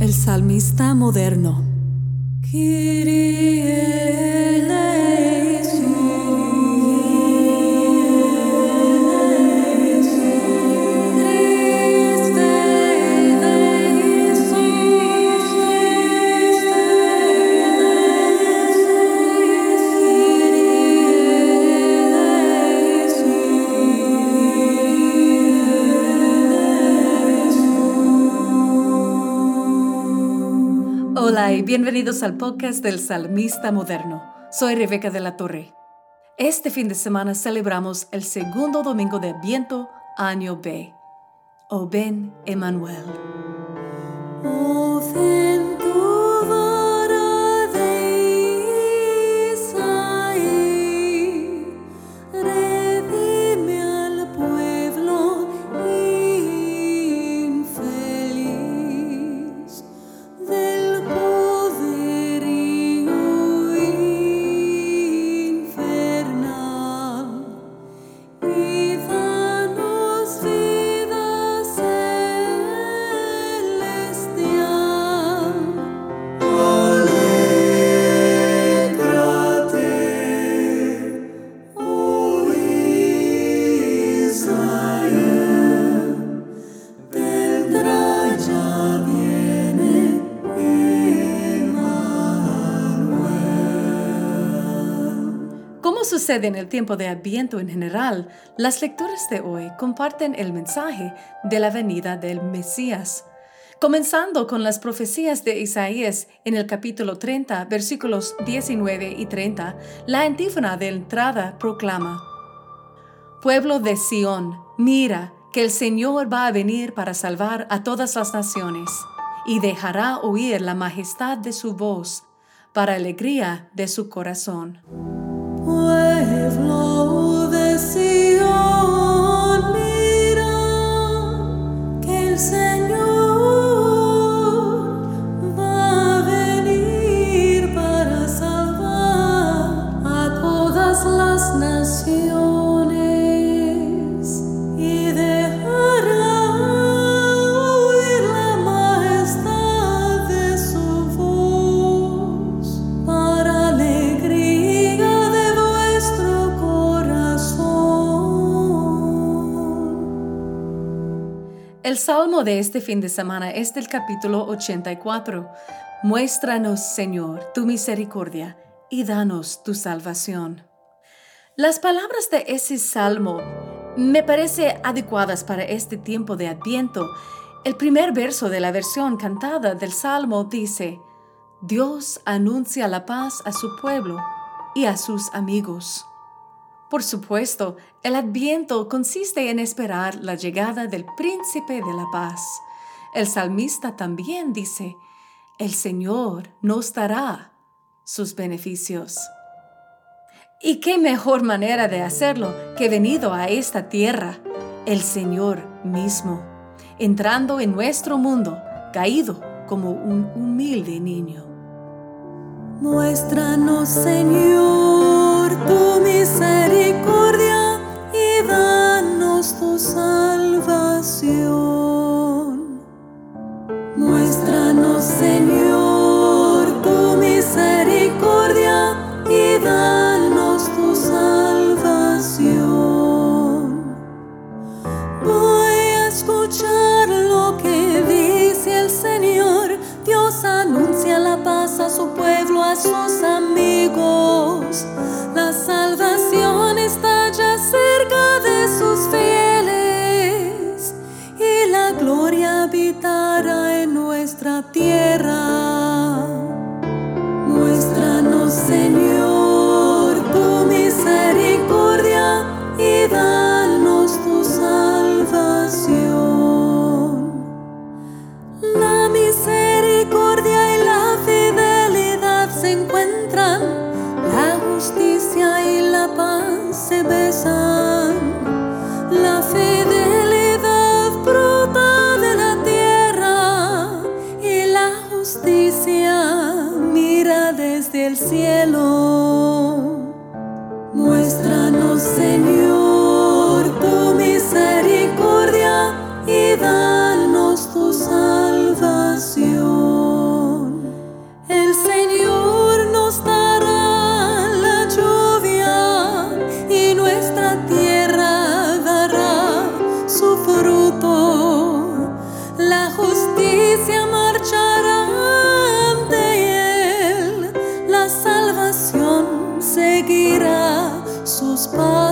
El salmista moderno. Hola y bienvenidos al podcast del Salmista Moderno. Soy Rebeca de la Torre. Este fin de semana celebramos el segundo domingo de Adviento, año B. O ven, Emmanuel. Sucede en el tiempo de Adviento en general, las lecturas de hoy comparten el mensaje de la venida del Mesías. Comenzando con las profecías de Isaías en el capítulo 30, versículos 19 y 30, la antífona de entrada proclama, Pueblo de Sión, mira que el Señor va a venir para salvar a todas las naciones, y dejará oír la majestad de su voz, para alegría de su corazón. Sion, que el Señor De este fin de semana es del capítulo 84. Muéstranos, Señor, tu misericordia y danos tu salvación. Las palabras de ese salmo me parece adecuadas para este tiempo de Adviento. El primer verso de la versión cantada del salmo dice, Dios anuncia la paz a su pueblo y a sus amigos. Por supuesto, el adviento consiste en esperar la llegada del príncipe de la paz. El salmista también dice, el Señor nos dará sus beneficios. ¿Y qué mejor manera de hacerlo que venido a esta tierra, el Señor mismo, entrando en nuestro mundo, caído como un humilde niño? Muéstranos, Señor, anuncia la paz a su pueblo sus amigos.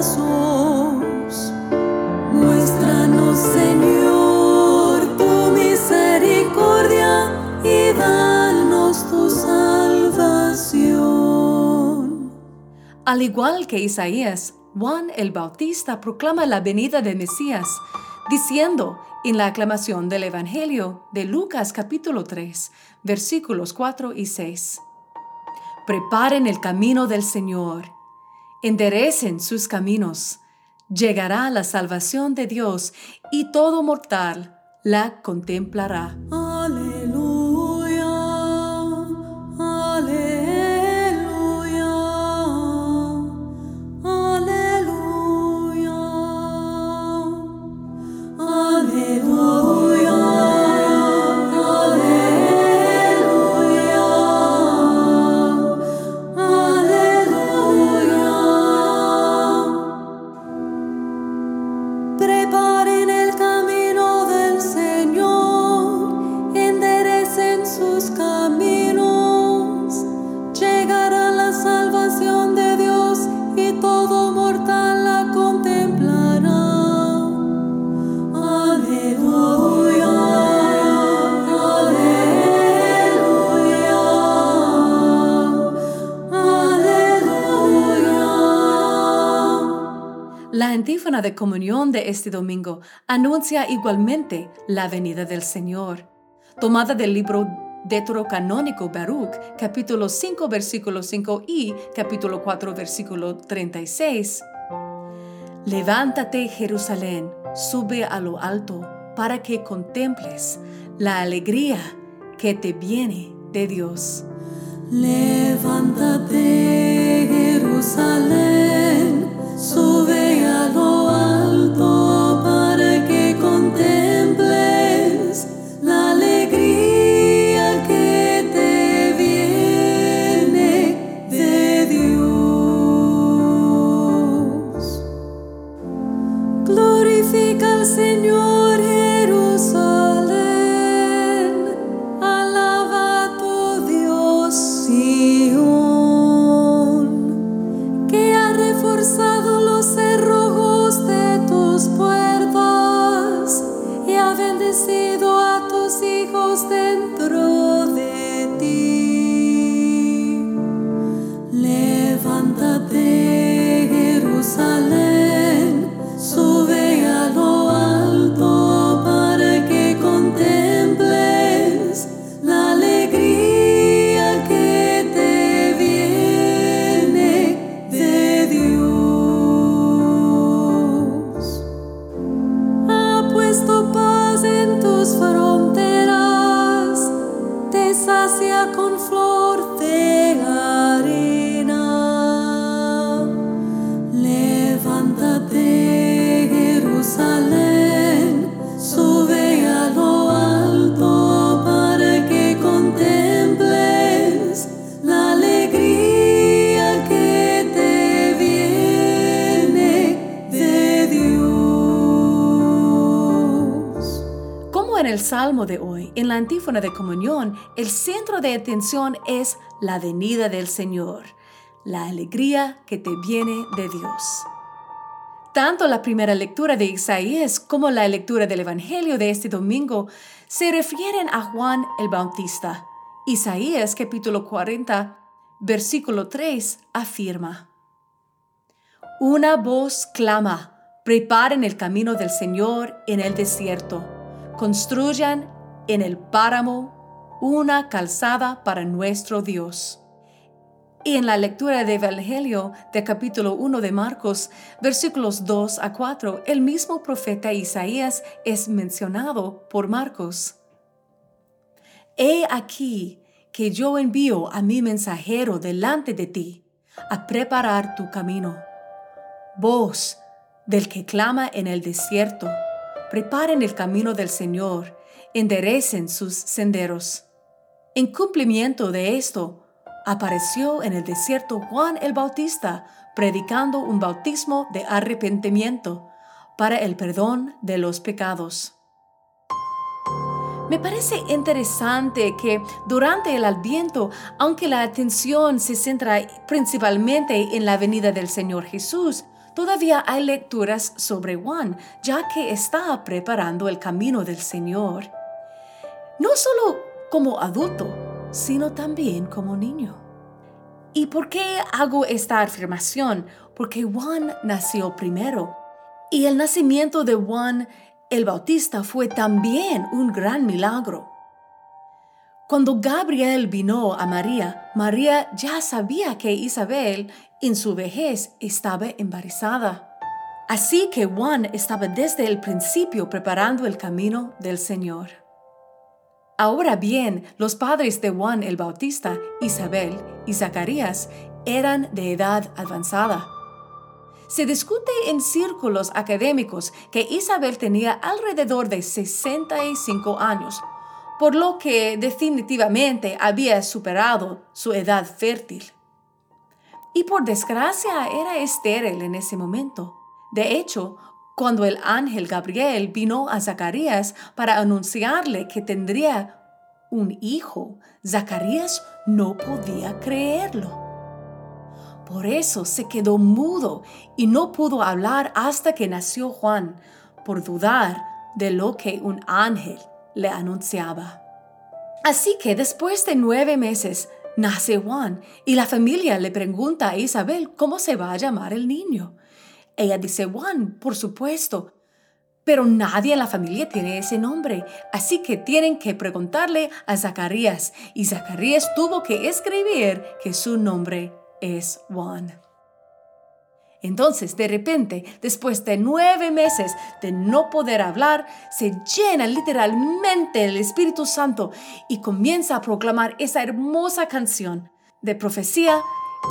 Jesús. Muéstranos, Señor, tu misericordia y danos tu salvación. Al igual que Isaías, Juan el Bautista proclama la venida de Mesías, diciendo en la aclamación del Evangelio de Lucas capítulo 3, versículos 4 y 6. Preparen el camino del Señor enderecen sus caminos, llegará la salvación de Dios y todo mortal la contemplará. La antífona de comunión de este domingo anuncia igualmente la venida del Señor, tomada del libro deuterocanónico Baruch, capítulo 5, versículo 5 y capítulo 4, versículo 36. Levántate, Jerusalén, sube a lo alto, para que contemples la alegría que te viene de Dios. Levántate, Jerusalén, pasado. El Salmo de hoy, en la antífona de comunión, el centro de atención es la venida del Señor, la alegría que te viene de Dios. Tanto la primera lectura de Isaías como la lectura del Evangelio de este domingo se refieren a Juan el Bautista. Isaías capítulo 40, versículo 3 afirma, Una voz clama, preparen el camino del Señor en el desierto, construyan en el páramo una calzada para nuestro Dios. Y en la lectura del Evangelio de capítulo 1 de Marcos, versículos 2 a 4, el mismo profeta Isaías es mencionado por Marcos. He aquí que yo envío a mi mensajero delante de ti a preparar tu camino. Voz del que clama en el desierto, preparen el camino del Señor, enderecen sus senderos. En cumplimiento de esto, apareció en el desierto Juan el Bautista predicando un bautismo de arrepentimiento para el perdón de los pecados. Me parece interesante que durante el Adviento, aunque la atención se centra principalmente en la venida del Señor Jesús, todavía hay lecturas sobre Juan, ya que está preparando el camino del Señor. No solo como adulto, sino también como niño. ¿Y por qué hago esta afirmación? Porque Juan nació primero. Y el nacimiento de Juan el Bautista fue también un gran milagro. Cuando Gabriel vino a María, María ya sabía que Isabel en su vejez estaba embarazada. Así que Juan estaba desde el principio preparando el camino del Señor. Ahora bien, los padres de Juan el Bautista, Isabel y Zacarías, eran de edad avanzada. Se discute en círculos académicos que Isabel tenía alrededor de 65 años, por lo que definitivamente había superado su edad fértil. Y por desgracia era estéril en ese momento. De hecho, cuando el ángel Gabriel vino a Zacarías para anunciarle que tendría un hijo, Zacarías no podía creerlo. Por eso se quedó mudo y no pudo hablar hasta que nació Juan, por dudar de lo que un ángel le anunciaba. Así que después de nueve meses nace Juan y la familia le pregunta a Isabel cómo se va a llamar el niño. Ella dice Juan, por supuesto, pero nadie en la familia tiene ese nombre, así que tienen que preguntarle a Zacarías y Zacarías tuvo que escribir que su nombre es Juan. Entonces, de repente, después de nueve meses de no poder hablar, se llena literalmente el Espíritu Santo y comienza a proclamar esa hermosa canción de profecía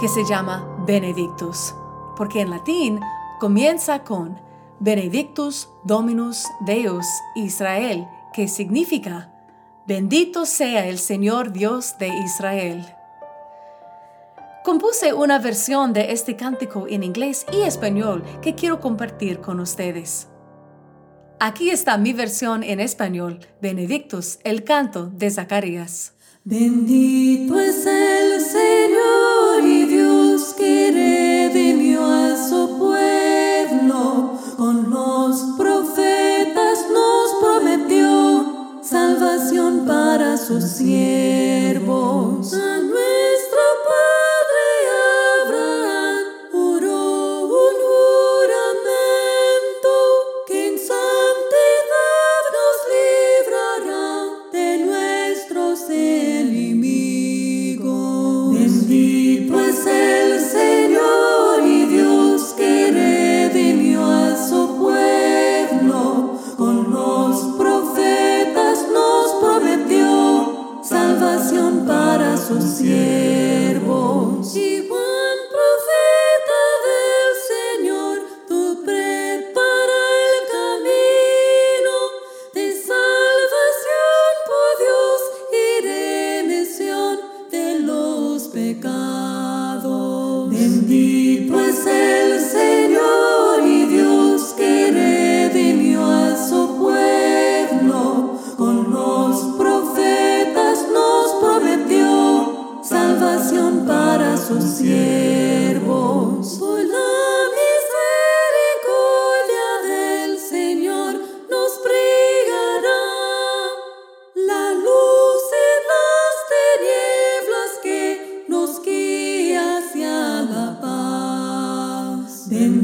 que se llama Benedictus, porque en latín comienza con Benedictus Dominus Deus Israel, que significa Bendito sea el Señor Dios de Israel. Compuse una versión de este cántico en inglés y español que quiero compartir con ustedes. Aquí está mi versión en español, Benedictus, el canto de Zacarías. Bendito es el Señor y Dios que redimió a su pueblo. Con los profetas nos prometió salvación para sus siervos. me.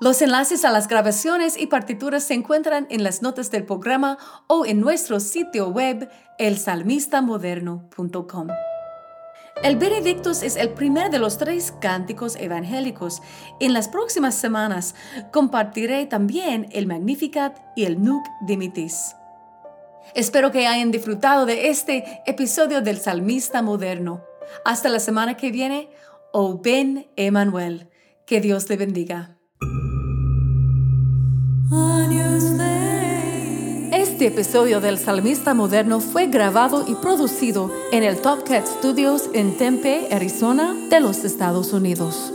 Los enlaces a las grabaciones y partituras se encuentran en las notas del programa o en nuestro sitio web elsalmistamoderno.com. El Benedictus es el primer de los tres cánticos evangélicos. En las próximas semanas compartiré también el Magnificat y el Nunc Dimittis. Espero que hayan disfrutado de este episodio del Salmista Moderno. Hasta la semana que viene, oh Ben Emanuel. Que Dios te bendiga. Este episodio del Salmista Moderno fue grabado y producido en el Top Cat Studios en Tempe, Arizona, de los Estados Unidos.